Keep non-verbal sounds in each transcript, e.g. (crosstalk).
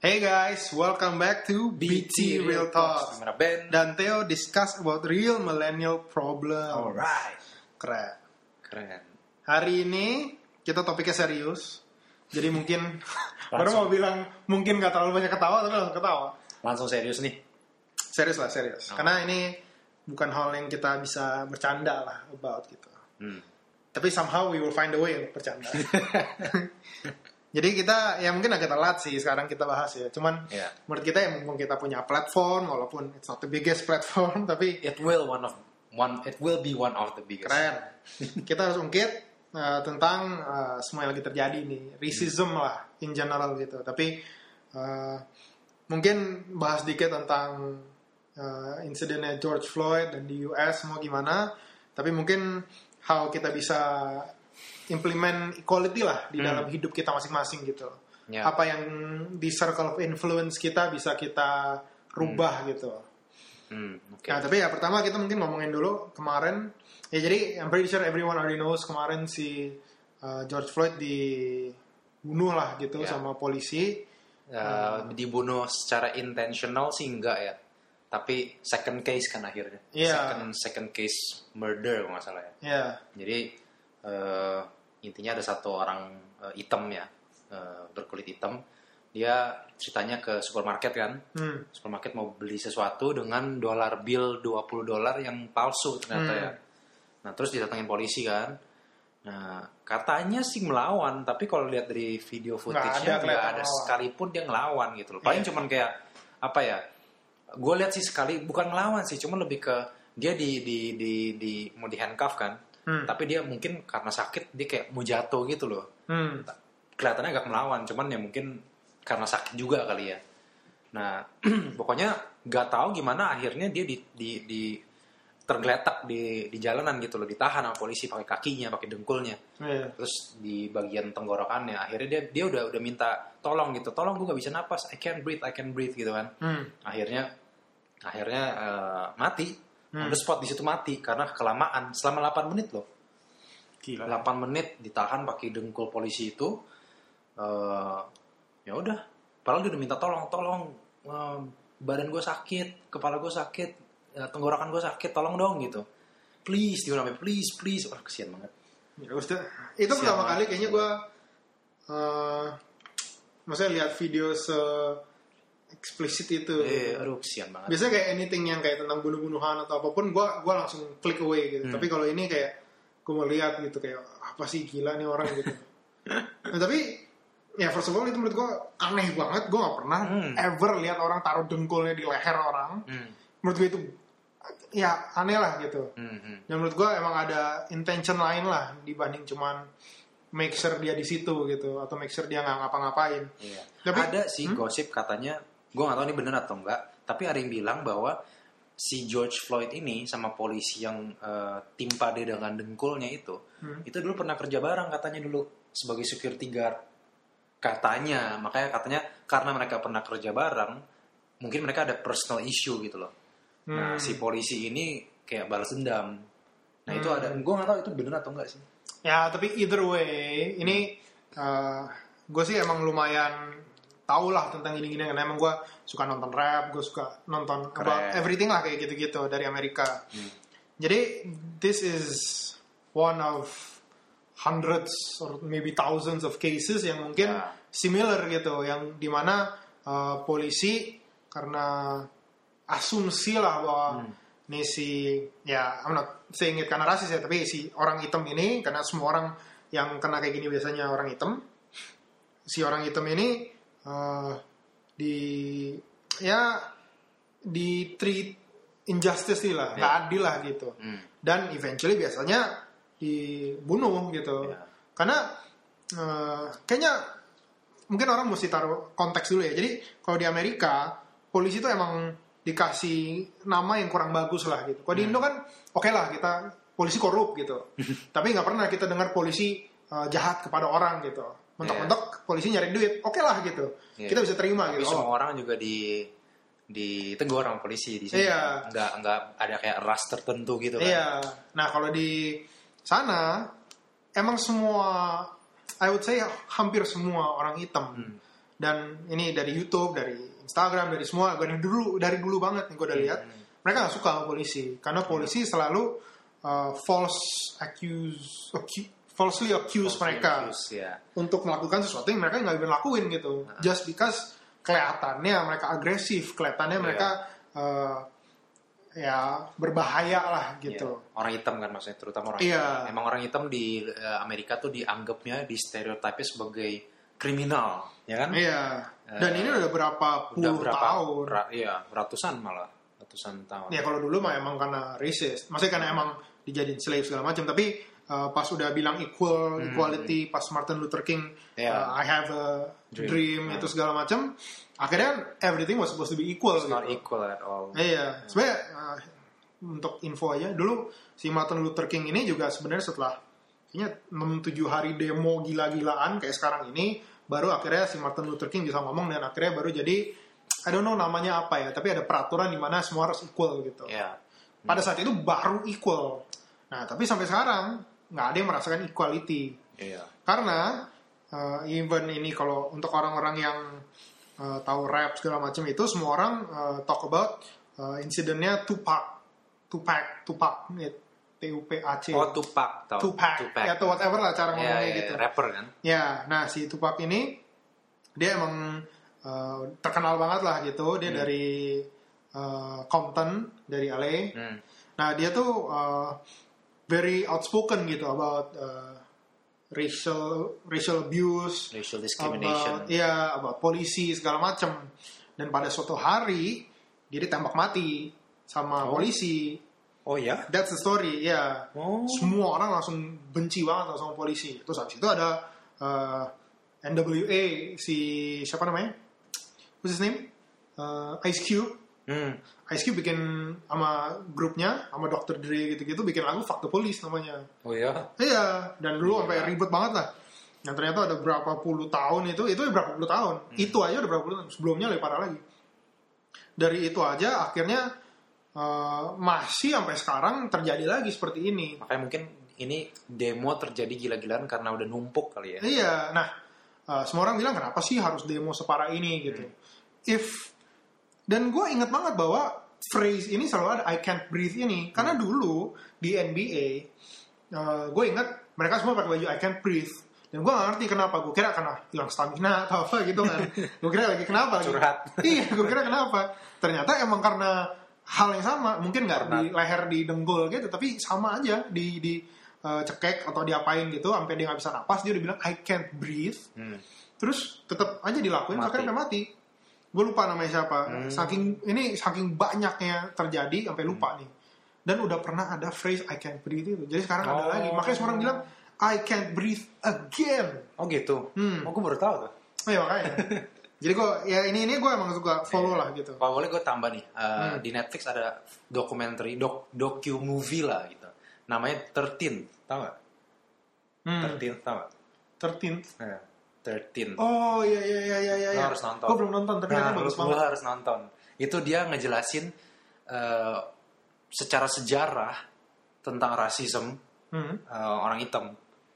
Hey guys, welcome back to BT Real Talk. Ben? Dan Theo discuss about real millennial problem. Alright. Keren. Keren. Hari ini kita topiknya serius. Jadi (laughs) mungkin baru mau bilang mungkin gak terlalu banyak ketawa tapi langsung ketawa. Langsung serius nih. Serius lah serius. Oh. Karena ini bukan hal yang kita bisa bercanda lah about gitu. Hmm. Tapi somehow we will find a way untuk bercanda. (laughs) Jadi kita ya mungkin agak telat sih sekarang kita bahas ya. Cuman Iya. menurut kita ya mumpung kita punya platform walaupun it's not the biggest (laughs) platform tapi It will one of one. It will be one of the biggest. keren. kita harus ungkit uh, tentang uh, semua yang lagi terjadi nih, racism lah in general gitu. Tapi uh, mungkin bahas dikit tentang uh, insidennya George Floyd dan di US semua gimana. Tapi mungkin how kita bisa implement equality lah di dalam hidup kita masing-masing gitu. Ya. Apa yang di circle of influence kita bisa kita rubah gitu. Hmm. Oke. Nah, tapi ya pertama kita mungkin ngomongin dulu kemarin. Ya jadi I'm pretty sure everyone already knows kemarin si uh, George Floyd dibunuh lah gitu Ya. sama polisi. Uh, dibunuh secara intentional sih enggak ya. Tapi second case kan akhirnya. Iya. Second second case murder kalau nggak salah ya. Ya, Jadi eh, intinya ada satu orang eh, hitam ya eh, berkulit hitam. Dia ceritanya ke supermarket kan. hmm. supermarket mau beli sesuatu dengan dolar bill 20 dolar yang palsu ternyata Hmm. ya. Nah, terus didatengin polisi kan. Nah, katanya sih melawan, tapi kalau lihat dari video ada footage-nya nggak ada melawan. sekalipun dia ngelawan gitu loh. Paling Iya. cuman kayak apa ya? Gue lihat sih sekali bukan ngelawan sih, cuman lebih ke dia di di di, di mau di handcuff kan. Hmm. Tapi dia mungkin karena sakit dia kayak mau jatuh gitu loh Hmm. kelihatannya agak melawan cuman ya mungkin karena sakit juga kali ya nah (clears throat) pokoknya nggak tahu gimana akhirnya dia di, di, di tergeletak di, di jalanan gitu loh ditahan sama polisi pakai kakinya pakai dengkulnya Ya. terus di bagian tenggorokannya akhirnya dia dia udah udah minta tolong gitu tolong gue nggak bisa napas I can't breathe I can't breathe gitu kan Hmm. akhirnya akhirnya eh, mati Hmm. on the spot di situ mati karena kelamaan selama 8 menit loh Gila. 8 menit ditahan pakai dengkul polisi itu eh ya udah padahal dia udah minta tolong tolong eh, badan gue sakit kepala gue sakit eh, tenggorokan gue sakit tolong dong gitu please dia namanya please please wah kesian banget Ya, udah. Itu Siap pertama banget. kali kayaknya gue uh, maksudnya lihat video se eksplisit itu. eh aduh kesian banget Biasanya kayak anything yang kayak tentang bunuh-bunuhan atau apa pun, gue gua langsung click away gitu. Hmm. Tapi kalau ini kayak gue mau lihat gitu kayak apa sih gila nih orang gitu. (laughs) nah, tapi ya first of all itu menurut gue aneh banget. Gue gak pernah Hmm. ever lihat orang taruh dengkulnya di leher orang. hmm, Menurut gue itu ya aneh lah gitu. hmm, hmm. Dan menurut gue emang ada intention lain lah dibanding cuman make sure dia di situ gitu atau make sure dia nggak ngapa-ngapain. Iya. Tapi- ada sih gosip katanya gue nggak tahu ini bener atau enggak tapi ada yang bilang bahwa si George Floyd ini sama polisi yang eh, timpa dia dengan dengkulnya itu Hmm. itu dulu pernah kerja bareng katanya dulu sebagai security guard katanya makanya katanya karena mereka pernah kerja bareng mungkin mereka ada personal issue gitu loh nah Hmm. si polisi ini kayak balas dendam nah itu Hmm. ada gue nggak tahu itu bener atau enggak sih Ya tapi either way ini gue sih emang lumayan tau lah tentang gini-gini karena emang gue suka nonton rap, gue suka nonton Keren. about everything lah kayak gitu-gitu dari Amerika. Hmm. Jadi this is one of hundreds or maybe thousands of cases yang mungkin Ya. similar gitu, yang di mana uh, polisi karena asumsi lah bahwa Hmm. nih si ya I'm not saying it karena rasis ya, tapi si orang hitam ini karena semua orang yang kena kayak gini biasanya orang hitam, si orang hitam ini uh, di ya di treat injustice sih lah, nggak adil lah gitu. Hmm. dan eventually biasanya dibunuh gitu. Ya. karena eh, kayaknya mungkin orang mesti taruh konteks dulu ya. Jadi kalau di Amerika polisi itu emang dikasih nama yang kurang bagus lah gitu. Kalau di Indo kan oke lah kita polisi korup gitu. (laughs) Tapi nggak pernah kita dengar polisi eh, jahat kepada orang gitu mentok-mentok polisi nyari duit oke lah gitu Iya. kita bisa terima Tapi gitu semua Oh, orang juga di ditegur sama polisi di sini. Iya. Nggak nggak ada kayak ras tertentu gitu kan. Iya. Nah kalau di sana emang semua, I would say hampir semua orang hitam Hmm. dan ini dari YouTube dari Instagram dari semua gue dari dulu dari dulu banget nih gue udah lihat mereka nggak suka sama polisi karena polisi selalu uh, false accuse acu- falsely accuse mereka Confused, ya. untuk melakukan sesuatu yang mereka nggak bisa lakuin gitu just because kelihatannya mereka agresif kelihatannya mereka uh, ya berbahaya lah gitu Iya. Orang hitam kan maksudnya, terutama orang Iya. hitam. Emang orang hitam di eh, Amerika tuh dianggapnya di stereotipnya sebagai kriminal, ya kan? iya dan ini udah berapa Udah puluh berapa? tahun ra- iya, ratusan malah, ratusan tahun. ya kalau dulu mah emang karena racist maksudnya karena emang dijadiin slave segala macam tapi uh, pas udah bilang equal equality pas Martin Luther King Hmm. Iya. uh, I have a Dream. dream, Hmm. itu segala macam akhirnya everything was supposed to be equal It's not gitu. equal at all. Iya, sebenarnya uh, untuk info aja dulu si Martin Luther King ini juga sebenarnya setelah kayaknya 6-7 hari demo gila-gilaan kayak sekarang ini baru akhirnya si Martin Luther King bisa ngomong dan akhirnya baru jadi I don't know namanya apa ya, tapi ada peraturan di mana semua harus equal gitu. Iya. Pada saat itu baru equal. Nah, tapi sampai sekarang nggak ada yang merasakan equality. Iya. Karena uh, even ini kalau untuk orang-orang yang uh, tahu rap segala macam itu semua orang uh, talk about uh, insidennya Tupac, Tupac, Tupac, ya, T U P A C, Oh, Tupac tau. Tupac, ya, atau whatever lah cara Iya, ngomongnya iya, gitu. rapper kan? Ya, nah si Tupac ini dia emang uh, terkenal banget lah gitu. Dia dari uh, Compton, dari LA. Hmm. Nah dia tuh uh, very outspoken gitu about uh, racial racial abuse, Racial discrimination. about iya about polisi segala macam. Dan pada suatu hari dia ditembak mati sama Oh. polisi. Oh ya? That's the story, ya. Oh. Semua orang langsung benci banget sama polisi. Terus habis itu ada uh, NWA si siapa namanya? What's his name? Uh, Ice Cube. Hmm. Ice Cube bikin sama grupnya, sama Dr. Dre gitu-gitu bikin lagu Fuck the Police namanya. Oh ya? Iya, dan dulu Iya. sampai ribet banget lah. Yang ternyata ada berapa puluh tahun itu, itu berapa puluh tahun. Hmm. Itu aja udah berapa puluh tahun. Sebelumnya lebih parah lagi. Dari itu aja akhirnya eh, masih sampai sekarang terjadi lagi seperti ini. Makanya mungkin ini demo terjadi gila-gilaan karena udah numpuk kali ya. Iya, nah eh, semua orang bilang kenapa sih harus demo separah ini gitu. If dan gue inget banget bahwa phrase ini selalu ada I can't breathe ini. Karena dulu di NBA gue inget mereka semua pakai baju I can't breathe. Dan gue gak ngerti kenapa. Gue kira karena hilang stamina atau apa gitu kan. (laughs) Gue kira lagi kenapa lagi. Curhat. (laughs) iya gue kira kenapa. Ternyata emang karena hal yang sama. Mungkin nggak Karena- di leher di dengkul gitu tapi sama aja. Di di eh, cekek atau diapain gitu sampai dia nggak bisa napas dia udah bilang I can't breathe. Hmm. terus tetap aja dilakuin Mati. akhirnya mati gue lupa namanya siapa Hmm. saking ini saking banyaknya terjadi sampai lupa nih dan udah pernah ada phrase I can't breathe itu jadi sekarang ada Oh. lagi makanya semua orang bilang I can't breathe again Oh gitu. Hmm. Oh gue baru tahu tuh. oh, ya makanya (laughs) jadi gue ya ini ini gue emang suka follow lah gitu Kalau boleh gue tambah nih, uh, Hmm. di Netflix ada dokumenter, dok, docu movie lah gitu. Namanya 13, tau gak? hmm. 13, tau gak? 13 Nah, 13. oh iya iya iya iya iya Lo harus nonton. gue belum nonton tapi Nah, bagus lo banget harus nonton. Itu dia ngejelasin uh, secara sejarah tentang rasisme Hmm. uh, orang hitam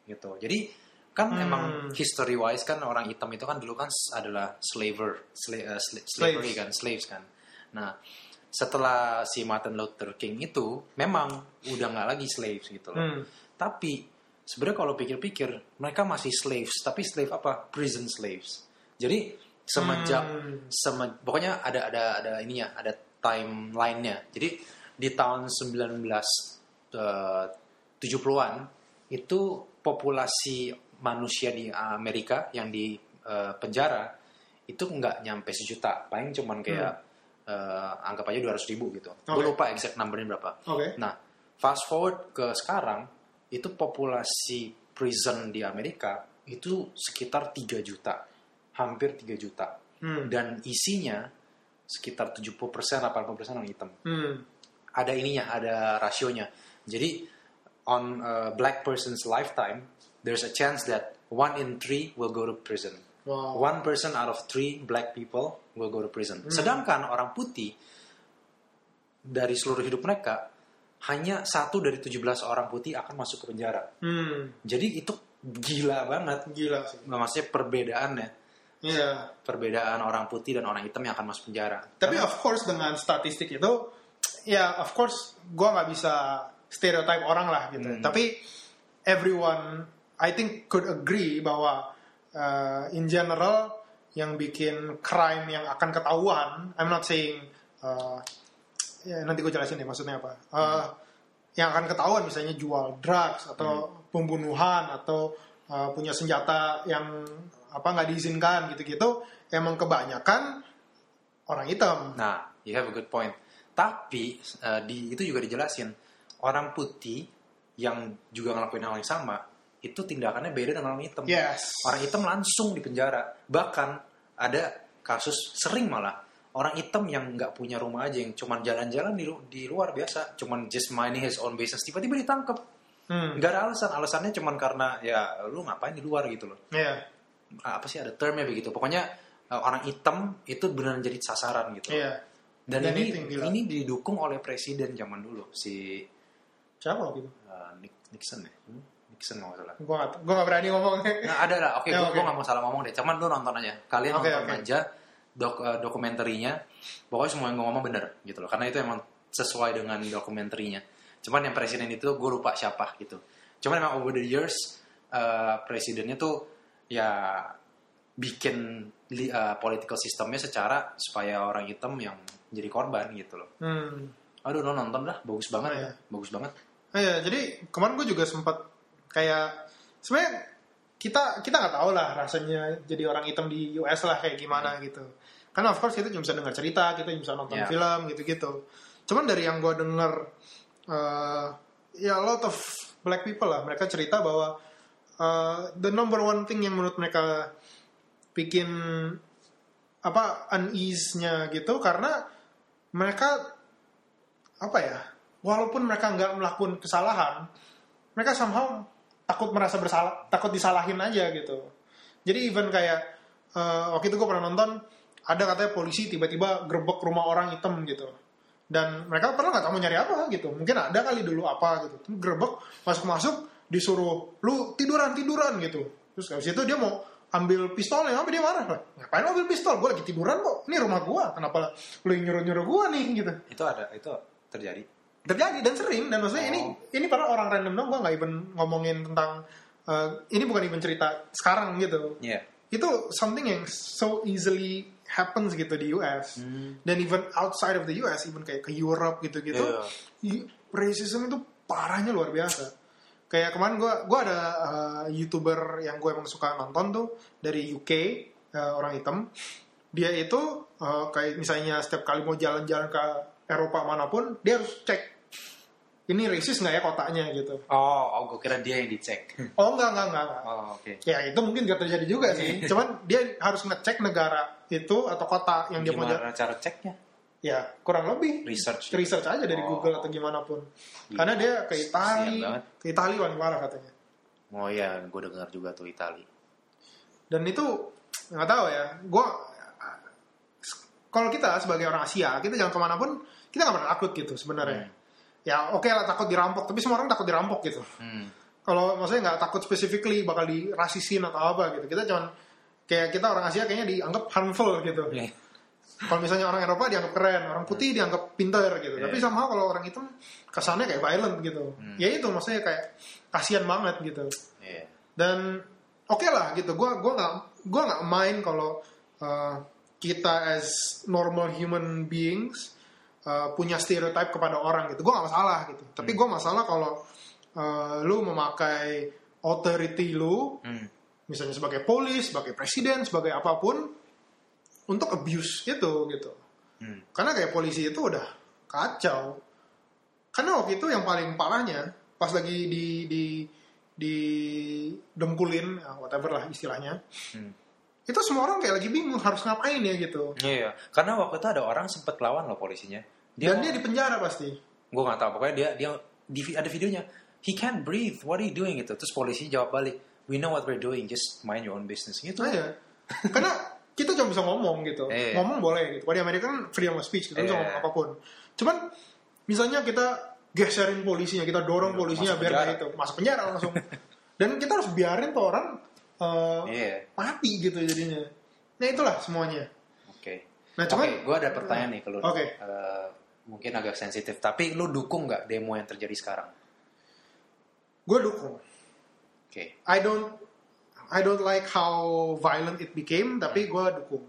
gitu. Jadi kan Hmm. emang history wise kan orang hitam itu kan dulu kan adalah slaver, sla- uh, sla- slavery Slaves. kan, slaves kan. Nah, setelah si Martin Luther King itu memang udah nggak lagi slaves gitu loh. Hmm. Tapi sebenarnya kalau pikir-pikir mereka masih slaves, tapi slave apa? Prison slaves. Jadi semenjak Hmm. seme- pokoknya ada ada ada ininya, ada timeline-nya. Jadi di tahun 1970-an itu populasi manusia di Amerika yang di eh, penjara itu nggak nyampe sejuta, paling cuman kayak eh, anggap aja 200 ribu gitu. Gue Oke. lupa exact numbernya berapa. oke Nah, fast forward ke sekarang, itu populasi prison di Amerika itu sekitar 3 juta. Hampir 3 juta. Hmm. Dan isinya sekitar 70% 80% orang hitam. Hmm. Ada ininya, ada rasionya. Jadi on a black person's lifetime, there's a chance that one in three will go to prison. wow One person out of three black people will go to prison. Sedangkan orang putih dari seluruh hidup mereka hanya satu dari 17 orang putih akan masuk ke penjara. hmm. Jadi itu gila banget. gila sih Maksudnya perbedaannya. Iya. perbedaan orang putih dan orang hitam yang akan masuk penjara. Tapi of course dengan statistik itu, ya of course gue nggak bisa stereotype orang lah gitu. Hmm. Tapi everyone, I think could agree bahwa uh, in general yang bikin crime yang akan ketahuan, I'm not saying, uh, ya nanti gue jelasin deh maksudnya apa. Uh, Yang akan ketahuan misalnya jual drugs atau pembunuhan atau uh, punya senjata yang apa nggak diizinkan gitu-gitu, emang kebanyakan orang hitam. Nah, you have a good point. Tapi eh, di itu juga dijelasin orang putih yang juga ngelakuin hal yang sama itu tindakannya beda dengan orang hitam. Yes. Orang hitam langsung di penjara. Bahkan ada kasus sering malah orang hitam yang nggak punya rumah aja yang cuman jalan-jalan di, di luar biasa, cuman just minding his own business tiba-tiba ditangkap. Hmm. Nggak ada alasan, alasannya cuman karena ya lu ngapain di luar gitu loh. Iya. Apa sih ada termnya begitu. Pokoknya eh, orang hitam itu benar jadi sasaran gitu. Iya. Dan, Dan ini ini didukung oleh presiden zaman dulu si Siapa waktu itu? uh, Nick- Nixon ya, Hmm? Nixon nggak salah. Gue gak, gak berani ngomong. Nah, ada lah. Oke, Ya, gua, oke. gua nggak mau salah ngomong deh. Cuman lu nonton aja. Kalian Oke, nonton oke. aja dok uh, dokumenterinya. Pokoknya semua yang gue ngomong bener gitu loh. Karena itu emang sesuai dengan dokumenterinya. Cuman yang presiden itu gue lupa siapa gitu. Cuman emang over the years uh, presidennya tuh ya bikin li- uh, political sistemnya secara supaya orang hitam yang jadi korban gitu loh. Hmm. Aduh, lo nonton lah, bagus banget Oh, ya, iya. bagus banget. Nah, ya, jadi kemarin gue juga sempat kayak sebenarnya kita kita nggak tahu lah rasanya jadi orang hitam di US lah kayak gimana gitu. Karena of course kita cuma bisa dengar cerita, kita cuma bisa nonton Yeah. film gitu-gitu. Cuman dari yang gue denger eh, ya a lot of black people lah mereka cerita bahwa eh, the number one thing yang menurut mereka bikin apa unease-nya gitu karena mereka apa ya walaupun mereka nggak melakukan kesalahan mereka somehow takut merasa bersalah takut disalahin aja gitu. Jadi even kayak eh, waktu itu gue pernah nonton ada katanya polisi tiba-tiba gerbek rumah orang hitam gitu. Dan mereka pernah nggak tahu nyari apa gitu. Mungkin ada kali dulu apa gitu. Gerbek masuk-masuk disuruh lu tiduran tiduran gitu. Terus habis itu dia mau ambil pistolnya apa dia marah lah. Ngapain ambil pistol? Gue lagi tiduran kok. Ini rumah gue kenapa lu nyuruh nyuruh gue nih? gitu. Itu ada, itu terjadi. Terjadi dan sering dan maksudnya ini Oh. ini para orang random dong gue nggak even ngomongin tentang eh, ini bukan even cerita sekarang gitu Iya. itu something yang so easily happens gitu di US dan even outside of the US even kayak ke Europe gitu-gitu Iya. y- racism itu parahnya luar biasa kayak kemarin gue gua ada eh, youtuber yang gue emang suka nonton tuh dari UK eh, orang hitam dia itu eh, kayak misalnya setiap kali mau jalan-jalan ke Eropa mana pun dia harus cek ini racist nggak ya kotaknya gitu Oh, oh gue kira dia yang dicek. oh enggak enggak enggak, enggak. Oh, oke. Ya itu mungkin gak terjadi juga sih. Cuman dia harus ngecek negara itu atau kota yang dia mau. Gimana cara ceknya? Ya kurang lebih Research. research aja dari Oh. Google atau gimana pun. Iya. Karena dia ke Itali, ke Itali paling parah katanya. Oh iya, gue dengar juga tuh Itali. Dan itu nggak tahu ya. Gue kalau kita sebagai orang Asia, kita jangan ke mana pun kita nggak pernah takut gitu sebenarnya. Hmm. Ya oke lah takut dirampok, tapi semua orang takut dirampok gitu. Hmm. kalau maksudnya nggak takut specifically bakal dirasisin atau apa gitu kita cuman kayak kita orang Asia kayaknya dianggap harmful gitu Iya. kalau misalnya orang Eropa dianggap keren orang putih dianggap pinter gitu Iya. tapi somehow kalau orang hitam kesannya kayak violent gitu Hmm. ya itu maksudnya kayak kasihan banget gitu Iya. dan oke lah gitu gue gua nggak gua nggak main kalau uh, kita as normal human beings uh, punya stereotype kepada orang gitu gue nggak masalah gitu tapi gue masalah kalau uh, lu memakai authority lu Hmm. misalnya sebagai polis sebagai presiden sebagai apa pun untuk abuse itu gitu Hmm. karena kayak polisi itu udah kacau karena waktu itu yang paling parahnya pas lagi di di di dengkulin ya, whatever lah istilahnya Hmm. Itu semua orang kayak lagi bingung harus ngapain ya gitu. Iya, karena waktu itu ada orang sempet lawan loh polisinya. dan dia di penjara pasti. Gue nggak tahu pokoknya dia dia di, ada videonya. He can't breathe what are you doing gitu. Terus polisi jawab balik we know what we're doing just mind your own business gitu. Nah, ya. karena kita cuma bisa ngomong gitu. Iya. ngomong boleh gitu. Kalau di Amerika kan freedom of speech bisa Iya. ngomong apa pun. Cuman misalnya kita geserin polisinya kita dorong Iya, polisinya biar kayak itu masuk penjara langsung. Dan kita harus biarin tuh orang eh, iya mati gitu jadinya Nah itulah semuanya. Oke. Nah, Oke, cuman- gue ada pertanyaan nih ke lu. Oke. Eh, mungkin agak sensitif, tapi lu dukung nggak demo yang terjadi sekarang? Gue dukung. Oke. I don't I don't like how violent it became, tapi gue dukung.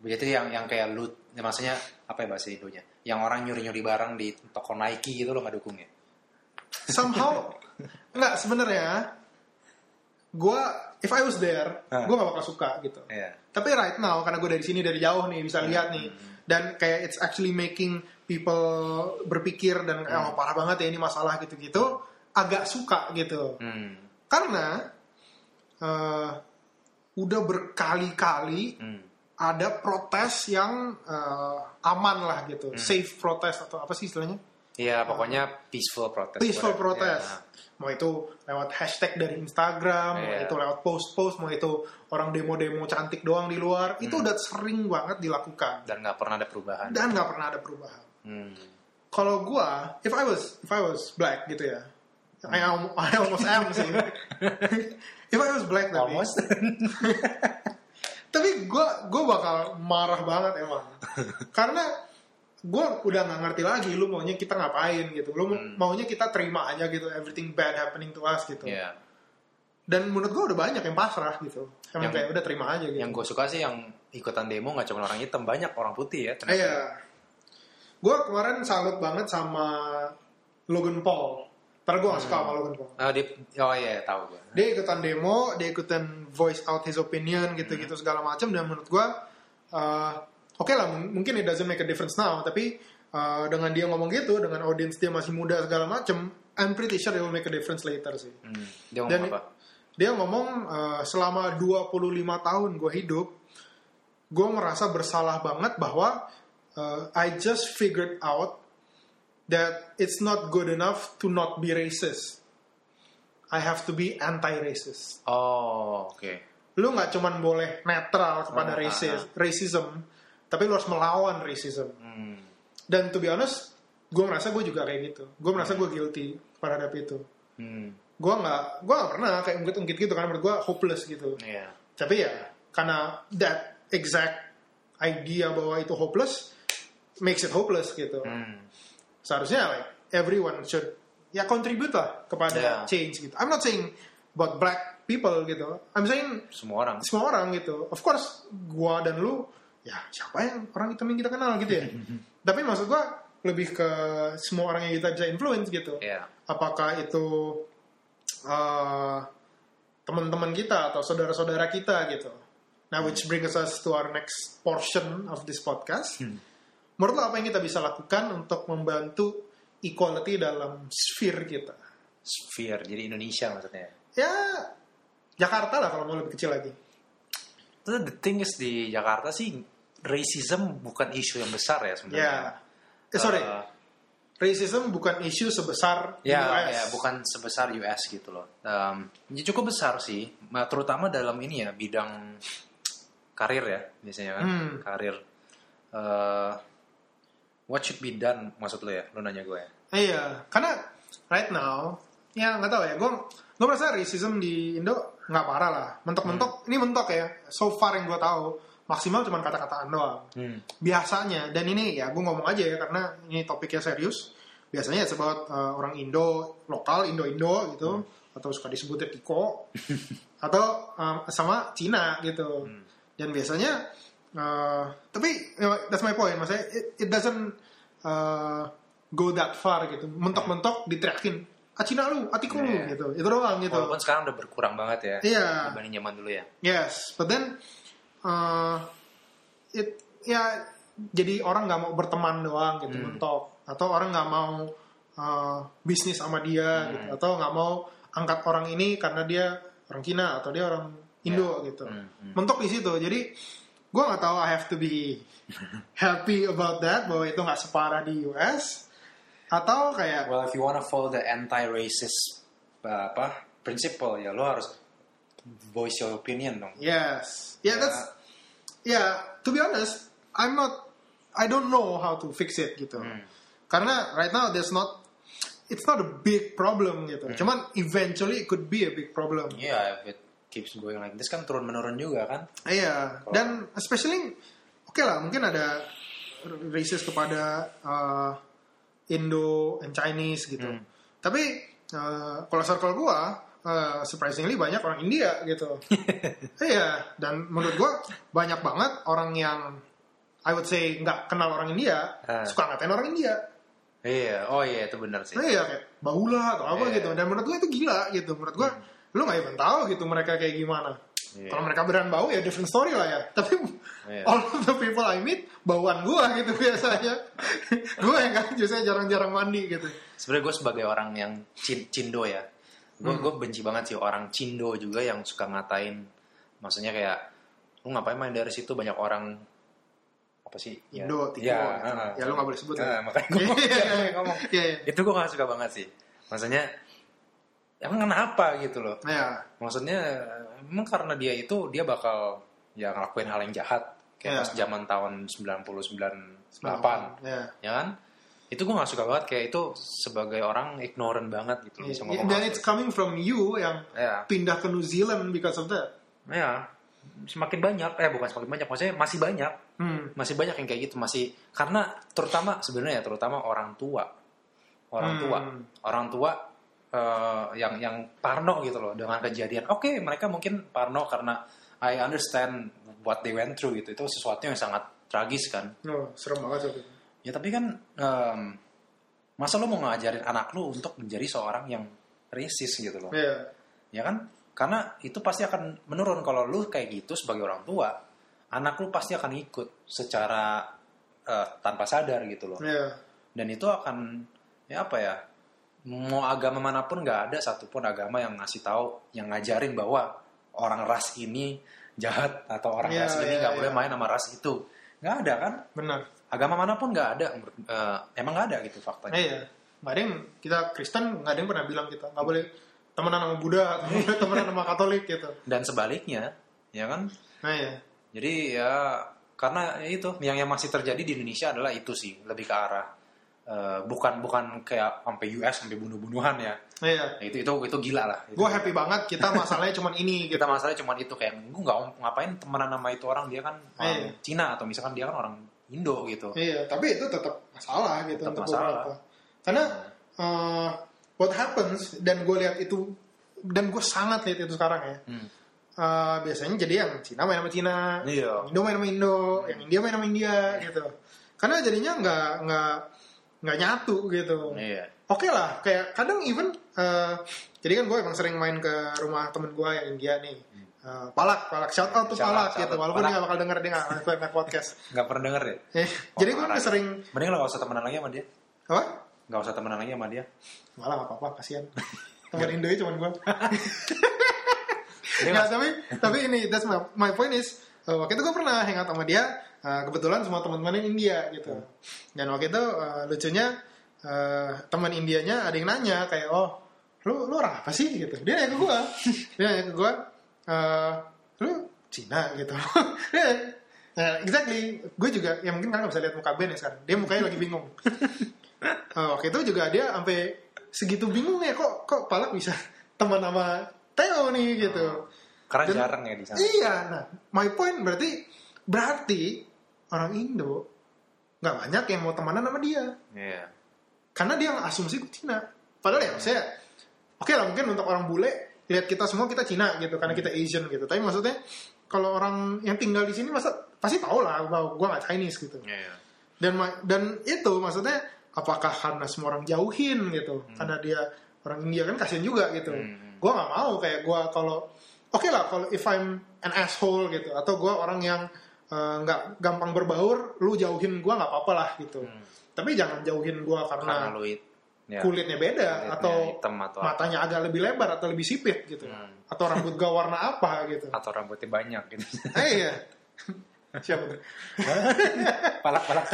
Berarti yang yang kayak lu, ya maksudnya apa ya bahasa Indonya? Yang orang nyuri-nyuri barang di toko Nike gitu lo nggak dukung ya? Somehow (laughs) nggak sebenarnya gue if I was there, Hah. gue gak bakal suka gitu. Iya. Tapi right now karena gue dari sini dari jauh nih bisa lihat nih dan kayak it's actually making people berpikir dan kayak oh parah banget ya ini masalah gitu-gitu agak suka gitu. Hmm. Karena eh, udah berkali-kali Hmm. ada protes yang eh, aman lah gitu, safe protest atau apa sih istilahnya? Iya, pokoknya peaceful protest. Peaceful protest. Iya. Mau itu lewat hashtag dari Instagram, mau Iya. itu lewat post-post, mau itu orang demo-demo cantik doang di luar, itu udah sering banget dilakukan Dan nggak pernah ada perubahan. dan nggak pernah ada perubahan. Hmm. Kalau gua, if I was if I was black gitu ya, I, al- I almost am sih. (laughs) if I was black tapi, Almost. (laughs) tapi gua gua bakal marah banget emang, karena (laughs) gua udah nggak ngerti lagi lu maunya kita ngapain gitu, lu Hmm. maunya kita terima aja gitu, everything bad happening to us gitu. Iya. Dan menurut gua udah banyak yang pasrah gitu, emang Yang- kayak udah terima aja gitu. Yang gue suka sih yang ikutan demo nggak cuma orang hitam, banyak orang putih ya. ternyata. Iya. Gue kemarin salut banget sama Logan Paul. Padahal gue gak suka sama Logan Paul. Oh, di, oh iya, tahu gue. Dia ikutan demo, dia ikutan voice out his opinion gitu-gitu segala macam. Dan menurut gue, uh, oke lah m- mungkin it doesn't make a difference now. Tapi uh, dengan dia ngomong gitu, dengan audience dia masih muda segala macam, I'm pretty sure it will make a difference later sih. Hmm. Dia ngomong Dan apa? dia ngomong uh, selama 25 tahun gue hidup, gue merasa bersalah banget bahwa uh, I just figured out that it's not good enough to not be racist. I have to be anti-racist. Oh, oke. Lu nggak cuman boleh netral kepada Ah, racis- racism, tapi lu harus melawan racism. Hmm. Dan to be honest, gue merasa gue juga kayak gitu. Gue merasa gue guilty terhadap itu. Hmm. Gue nggak, gue nggak pernah kayak ungkit-ungkit gitu karena menurut gue hopeless gitu. Iya. Tapi ya karena that exact idea bahwa itu hopeless makes it hopeless gitu. Hmm. Seharusnya like everyone should ya contribute lah kepada Yeah. change gitu. I'm not saying about black people gitu. I'm saying Semua orang. semua orang gitu. Of course gua dan lu ya siapa yang orang hitam yang kita kenal gitu ya. (laughs) Tapi maksud gua lebih ke semua orang yang kita bisa influence gitu. Iya. Apakah itu uh, teman-teman kita atau saudara-saudara kita gitu. Nah, which brings us to our next portion of this podcast. Menurut lo apa yang kita bisa lakukan untuk membantu equality dalam sphere kita? Sphere, jadi Indonesia maksudnya. Ya, Jakarta lah kalau mau lebih kecil lagi. Terus the thing is di Jakarta sih racism bukan isu yang besar ya Ya, sebenarnya. eh, sorry, Eh, racism bukan isu sebesar ya, US. ya, bukan sebesar US gitu loh. Um, ya cukup besar sih, terutama dalam ini ya bidang karir ya biasanya kan, Hmm. karir. Eh, what should be done maksud lo ya? Lo nanya gue ya. Iya, karena right now, ya nggak tahu ya, gue gue merasa racism di Indo nggak parah lah, mentok-mentok, ini mentok ya, so far yang gue tahu maksimal cuma kata-kataan doang. Hmm. Biasanya, dan ini ya gue ngomong aja ya karena ini topiknya serius. Biasanya sebut uh, orang Indo lokal, Indo-Indo gitu, atau suka disebutnya Kiko, (laughs) atau um, sama Cina gitu. Dan biasanya, uh, tapi you know, that's my point, maksudnya it, it doesn't uh, go that far gitu. Mentok-mentok diteriakin, ah Cina lu, atiku lu Iya. gitu. Itu doang gitu. Walaupun sekarang udah berkurang banget ya Iya. dibanding zaman dulu ya. Yes, but then uh, it ya jadi orang nggak mau berteman doang gitu mentok atau orang nggak mau uh, bisnis sama dia gitu atau nggak mau angkat orang ini karena dia orang Cina atau dia orang Indo gitu Hmm, mentok di situ jadi gue nggak tahu I have to be (laughs) happy about that bahwa itu nggak separah di US atau kayak Well, if you wanna follow the anti-racist uh, apa principle ya lo harus voice your opinion dong. Yes. Yeah, that's yeah, to be honest, I'm not I don't know how to fix it gitu. Karena right now there's not it's not a big problem gitu. Cuman eventually it could be a big problem. Yeah, if it keeps going like this kan turun menurun juga kan Iya, dan especially oke lah mungkin ada racist kepada uh, Indo and Chinese gitu. Hmm. Tapi uh, kalau circle gua uh, surprisingly banyak orang India gitu. (laughs) Iya, dan menurut gua banyak banget orang yang I would say nggak kenal orang India Ah. suka ngatain orang India. iya oh iya itu benar sih Nah, iya kayak baula atau apa Iya. gitu. Dan menurut gua itu gila gitu. Menurut gua lu nggak even tahu gitu mereka kayak gimana. Iya. Kalau mereka beneran bau ya different story lah ya. Tapi Iya. all of the people I meet bauan gua gitu biasanya. (laughs) gua yang kan biasanya jarang-jarang mandi gitu. sebenarnya gue sebagai orang yang cin- cindo ya gue Hmm. gue benci banget sih orang cindo juga yang suka ngatain maksudnya kayak lu ngapain main dari situ banyak orang apa sih Ya, Indo, Timur. ya, gitu. heeh. Ya, lu nggak boleh sebut ya. Nah, makanya gue (laughs) Iya, ngomong Iya, iya. itu gue gak suka banget sih maksudnya emang kenapa gitu loh Nah, maksudnya emang karena dia itu dia bakal ya ngelakuin hal yang jahat kayak Iya. pas zaman tahun 99 ya. 8 Ya. ya kan itu gue gak suka banget kayak itu sebagai orang ignorant banget gitu loh bisa ngomong Dan it's coming from you yang ya pindah ke New Zealand because of that. ya semakin banyak eh bukan semakin banyak maksudnya masih banyak Hmm. masih banyak yang kayak gitu masih karena terutama sebenarnya terutama orang tua orang Hmm. tua orang tua eh, yang yang parno gitu loh dengan kejadian. Oke mereka mungkin parno karena I understand what they went through gitu. Itu sesuatu yang sangat tragis kan. Oh, serem banget sih. ya tapi kan em, masa lo mau ngajarin anak lo untuk menjadi seorang yang racist gitu loh? Iya. ya kan? Karena itu pasti akan menurun. Kalau lu kayak gitu sebagai orang tua anak lu pasti akan ikut secara eh, tanpa sadar gitu loh. Iya. dan itu akan ya apa ya mau agama mana pun nggak ada satupun agama yang ngasih tahu yang ngajarin bahwa orang ras ini jahat atau orang Iya, ras ini iya, nggak boleh iya. main sama ras itu nggak ada kan Benar. agama mana pun nggak ada eh, emang nggak ada gitu faktanya Iya. Nggak ada yang kita Kristen nggak ada yang pernah bilang kita nggak boleh temenan sama Buddha, nggak boleh (laughs) temenan sama Katolik gitu. dan sebaliknya ya kan Nah iya. Jadi ya karena itu yang yang masih terjadi di Indonesia adalah itu sih lebih ke arah eh, bukan bukan kayak sampai US sampai bunuh-bunuhan ya. Iya. Ya, itu itu itu gila lah. Gue happy banget kita masalahnya cuman ini gitu. Kita masalahnya cuma itu kayak gue nggak ngapain temenan sama itu orang dia kan orang Iya. Cina atau misalkan dia kan orang Indo gitu. Iya, tapi itu tetap masalah gitu Tetap untuk masalah. beberapa. Karena uh, what happens dan gue lihat itu dan gue sangat lihat itu sekarang ya. Hmm. Uh, biasanya jadi yang Cina main sama Cina, Iya. Indo main sama Indo, yang India main sama India gitu. Karena jadinya nggak nggak nggak nyatu gitu. Iya. Oke lah, kayak kadang even uh, jadi kan gue emang sering main ke rumah temen gue yang India nih. Uh, palak, palak, shout out tuh Shout palak gitu. Walaupun Palak. dia gak bakal denger dia nggak nggak podcast. (laughs) Nggak pernah denger deh. Eh, Oh, jadi gue parah. sering Mending lo gak usah temenan lagi sama dia. apa? Gak usah temenan lagi sama dia. Malah gak apa-apa, kasihan. (laughs) Temen Indo cuma gue. Nggak, nggak- tapi tapi ini that's my, my point is uh, waktu itu gue pernah hangout sama dia uh, kebetulan semua teman-teman India gitu. Dan waktu itu uh, lucunya uh, teman Indianya ada yang nanya kayak oh lu lu orang apa sih? Gitu. Dia nanya ke gue (laughs) dia nanya ke gue uh, lu Cina? Gitu. (laughs) Dia- Nah, exactly. Gue juga ya mungkin kalian nggak bisa lihat muka Ben ya sekarang. Dia mukanya lagi bingung. Uh, (laughs) waktu itu juga dia sampai segitu bingung ya kok kok Palak bisa teman sama Theo nih? Gitu Karena Dan- jarang ya di sana. Iya, nah, my point berarti berarti orang Indo nggak banyak yang mau temenan sama dia Iya. karena dia asumsi gue Cina. Padahal ya saya oke lah mungkin untuk orang bule lihat kita semua kita Cina gitu karena kita Asian gitu. Tapi maksudnya kalau orang yang tinggal di sini masa pasti tahu lah bahwa gue nggak Chinese gitu. Iya. Dan dan itu maksudnya apakah karena semua orang jauhin gitu karena dia orang India kan kasihan juga gitu. Hmm. Gue nggak mau kayak gue kalau oke lah kalau if I'm an asshole gitu atau gue orang yang eh, nggak gampang berbaur, lu jauhin gue nggak apa-apa lah gitu. Hmm. Tapi jangan jauhin gue Karena karena lu it- ya. kulitnya beda Kulitnya atau hitam atau apa. matanya agak lebih lebar atau lebih sipit gitu Hmm. atau rambut gue warna apa gitu. (laughs) atau rambutnya banyak gitu. Eh iya. (laughs) Siapa tuh? (laughs) Palak-palak.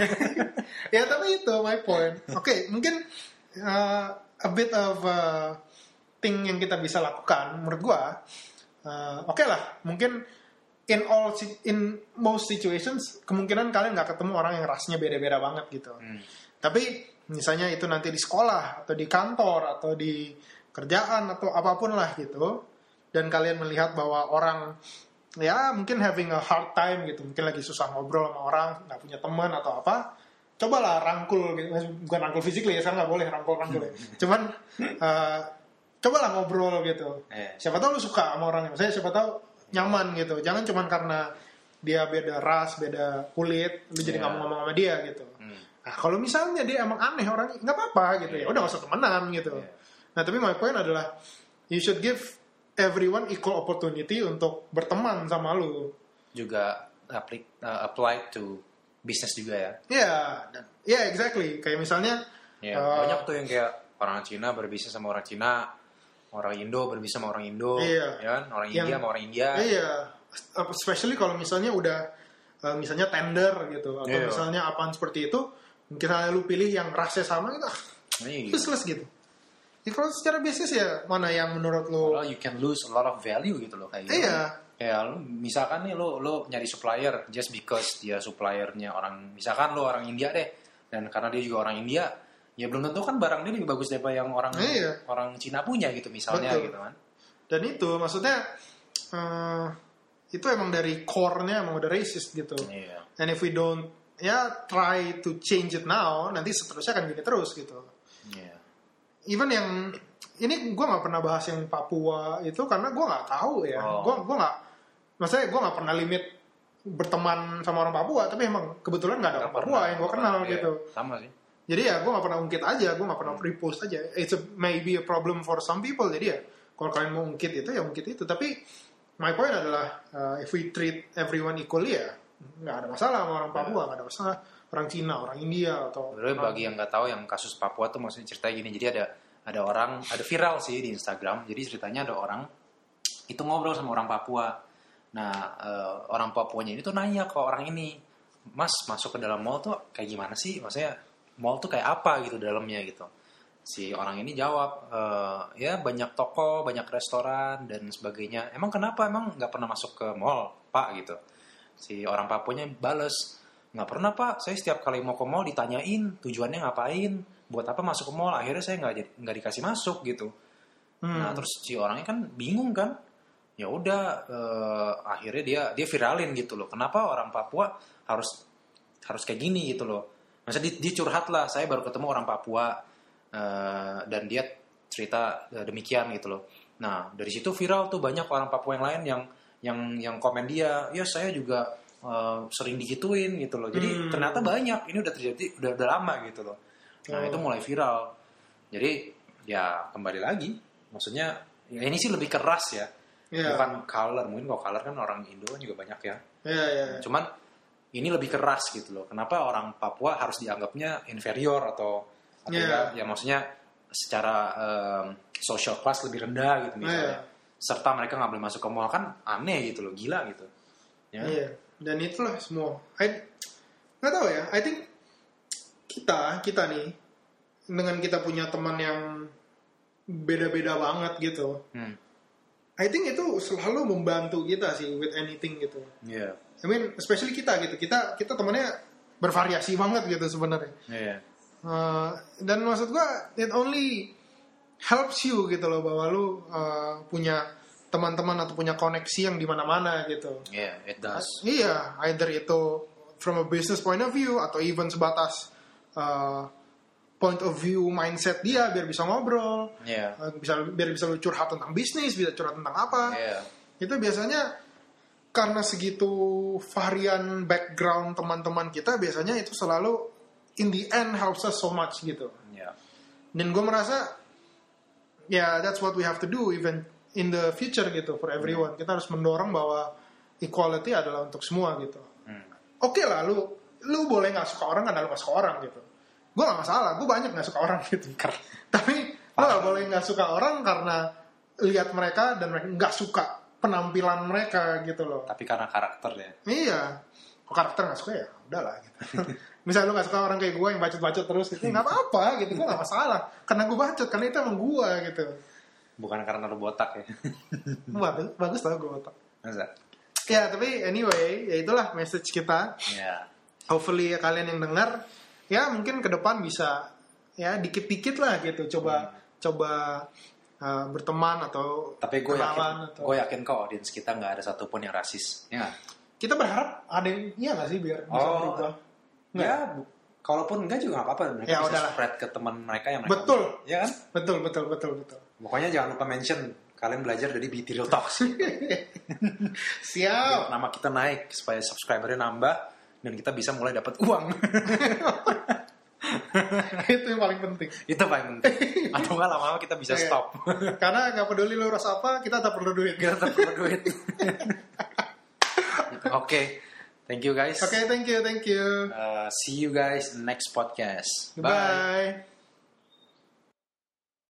ya tapi itu my point. Oke, mungkin uh, a bit of uh, thing yang kita bisa lakukan menurut gua. Uh, Oke lah, mungkin in all in most situations kemungkinan kalian nggak ketemu orang yang rasnya beda-beda banget gitu. Hmm. Tapi misalnya itu nanti di sekolah atau di kantor atau di kerjaan atau apa pun lah gitu. dan kalian melihat bahwa orang ya mungkin having a hard time gitu mungkin lagi susah ngobrol sama orang nggak punya teman atau apa cobalah rangkul gitu bukan rangkul fisik ya sekarang nggak boleh rangkul rangkul ya cuman uh, cobalah ngobrol gitu Eh. siapa tahu lu suka sama orangnya saya siapa tahu nyaman gitu jangan cuman karena dia beda ras beda kulit lu jadi Iya. nggak mau ngomong sama dia gitu Hmm. nah kalau misalnya dia emang aneh orangnya nggak apa-apa gitu ya udah nggak usah temenan gitu Iya. nah tapi my point adalah you should give everyone equal opportunity untuk berteman sama lu juga aplik, uh, apply to bisnis juga ya. ya dan ya exactly kayak misalnya Ya, eh, banyak tuh yang kayak orang Cina berbisnis sama orang Cina, orang Indo berbisnis sama orang Indo, Iya. ya kan? Orang Yang- India sama orang India. Iya, especially kalau misalnya udah eh, misalnya tender gitu atau Iya. misalnya apaan seperti itu, mungkin lu pilih yang rasnya sama gitu, ah, Iya. useless gitu. Ya, kalau secara bisnis ya mana yang menurut lu? Well, you can lose a lot of value gitu loh kayak gitu. Iya, Kayak lu misalkan nih lo lo nyari supplier just because dia suppliernya orang misalkan lo orang India deh dan karena dia juga orang India ya belum tentu kan barang dia lebih bagus daripada yang orang Iya. orang Cina punya gitu misalnya Betul. gitu kan. dan itu maksudnya eh, itu emang dari core-nya emang udah racist gitu. Iya. And if we don't ya try to change it now, nanti seterusnya akan gini terus gitu. Iya. even yang ini gue nggak pernah bahas yang Papua itu karena gue nggak tahu ya Oh. gue gue nggak maksudnya gue nggak pernah limit berteman sama orang Papua tapi emang kebetulan nggak ada orang Papua yang gue kenal Iya, gitu Sama sih. Jadi ya gue nggak pernah ungkit aja gue nggak pernah repost aja it's a, maybe a problem for some people jadi ya kalau kalian mau ungkit itu ya ungkit itu tapi my point adalah uh, if we treat everyone equally ya nggak ada masalah sama orang Papua nggak ada masalah orang Cina orang India atau Sebenarnya bagi yang nggak tahu yang kasus Papua tuh maksudnya ceritanya gini. Jadi ada ada orang ada viral sih di Instagram. Jadi ceritanya ada orang itu ngobrol sama orang Papua. Nah eh, orang Papuanya ini tuh nanya ke orang ini, Mas masuk ke dalam mall tuh kayak gimana sih? Maksudnya mall tuh kayak apa gitu dalamnya gitu. Si orang ini jawab, "Eh, ya banyak toko, banyak restoran dan sebagainya. Emang kenapa? Emang nggak pernah masuk ke mall, Pak gitu. Si orang Papuanya bales, nggak pernah Pak. Saya setiap kali mau ke mall ditanyain tujuannya ngapain, buat apa masuk ke mall. Akhirnya saya nggak nggak dikasih masuk gitu. Hmm. Nah terus si orangnya kan bingung kan, ya udah eh, akhirnya dia dia viralin gitu loh. Kenapa orang Papua harus harus kayak gini gitu loh? Masa dia, dia curhat lah, saya baru ketemu orang Papua eh, dan dia cerita eh, demikian gitu loh. Nah dari situ viral tuh banyak orang Papua yang lain yang yang yang komen dia, ya saya juga eh, sering digituin gitu loh. Jadi Hmm. ternyata banyak, ini udah terjadi udah udah lama gitu loh. Nah Oh. itu mulai viral. Jadi ya kembali lagi, maksudnya ya ini sih lebih keras ya, Iya. bukan color. Mungkin kalau color kan orang Indo kan juga banyak ya. Iya, iya. Cuman ini lebih keras gitu loh. Kenapa orang Papua harus dianggapnya inferior atau atau Iya. ya, ya maksudnya secara em, social class lebih rendah gitu misalnya. Iya. Serta mereka nggak boleh masuk ke mall kan aneh gitu loh, gila gitu. Ya. Iya, dan itulah semua. I nggak tahu ya. I think kita kita nih dengan kita punya teman yang beda-beda banget gitu. Hmm. I think itu selalu membantu kita sih with anything gitu. Iya. I mean, especially kita gitu. Kita kita temannya bervariasi banget gitu sebenarnya. Iya. Uh, dan maksud gua it only helps you gitu loh bahwa lu uh, punya teman-teman atau punya koneksi yang di mana-mana gitu. Iya, it does. Iya, either itu from a business point of view atau even sebatas uh, point of view mindset dia biar bisa ngobrol, Iya. uh, bisa biar bisa lu curhat tentang bisnis, bisa curhat tentang apa. Iya. Itu biasanya karena segitu varian background teman-teman kita biasanya itu selalu in the end helps us so much gitu. Iya. Dan gue merasa ya that's what we have to do even in the future gitu for everyone. Kita harus mendorong bahwa equality adalah untuk semua gitu. Hmm. Oke lah lu lu boleh nggak suka orang karena lu nggak suka orang gitu. Gue nggak masalah, gue banyak nggak suka orang (laughs) gitu. Tapi lu nggak boleh nggak suka orang karena lihat mereka dan mereka nggak suka penampilan mereka gitu loh. Tapi karena karakter ya. Iya. Kok karakter gak suka ya? Udahlah gitu. (laughs) Misalnya lu gak suka orang kayak gue yang bacot-bacot terus gitu, gak apa-apa gitu. Gue gak masalah. Karena gue bacot, karena itu emang gue gitu. Bukan karena lu botak ya. (laughs) Bagus, bagus tau gue otak. Masa? Ya, tapi anyway, ya itulah message kita. Iya. Hopefully ya kalian yang dengar, ya mungkin ke depan bisa ya dikit-dikit lah gitu. Coba coba uh, berteman atau Tapi gue yakin, atau gue yakin kok audiens kita nggak ada satupun yang rasis. Ya kita berharap ada yang iya nggak sih biar bisa Oh. berubah Nggak. Ya, bu- kalaupun enggak juga nggak apa-apa. Mereka Ya, bisa udahlah. spread ke teman mereka yang mereka Betul. Ya kan? betul betul betul betul Pokoknya jangan lupa mention kalian belajar dari BT Real Talks. (laughs) siap Nama kita naik supaya subscribernya nambah dan kita bisa mulai dapat uang. (laughs) itu yang paling penting Itu paling penting. Atau nggak lama-lama kita bisa Iya. stop. (laughs) karena nggak peduli lu rasa apa kita tak perlu duit kita tetap perlu duit. (laughs) Oke, thank you guys. oke thank you thank you Uh, see you guys next podcast. Goodbye.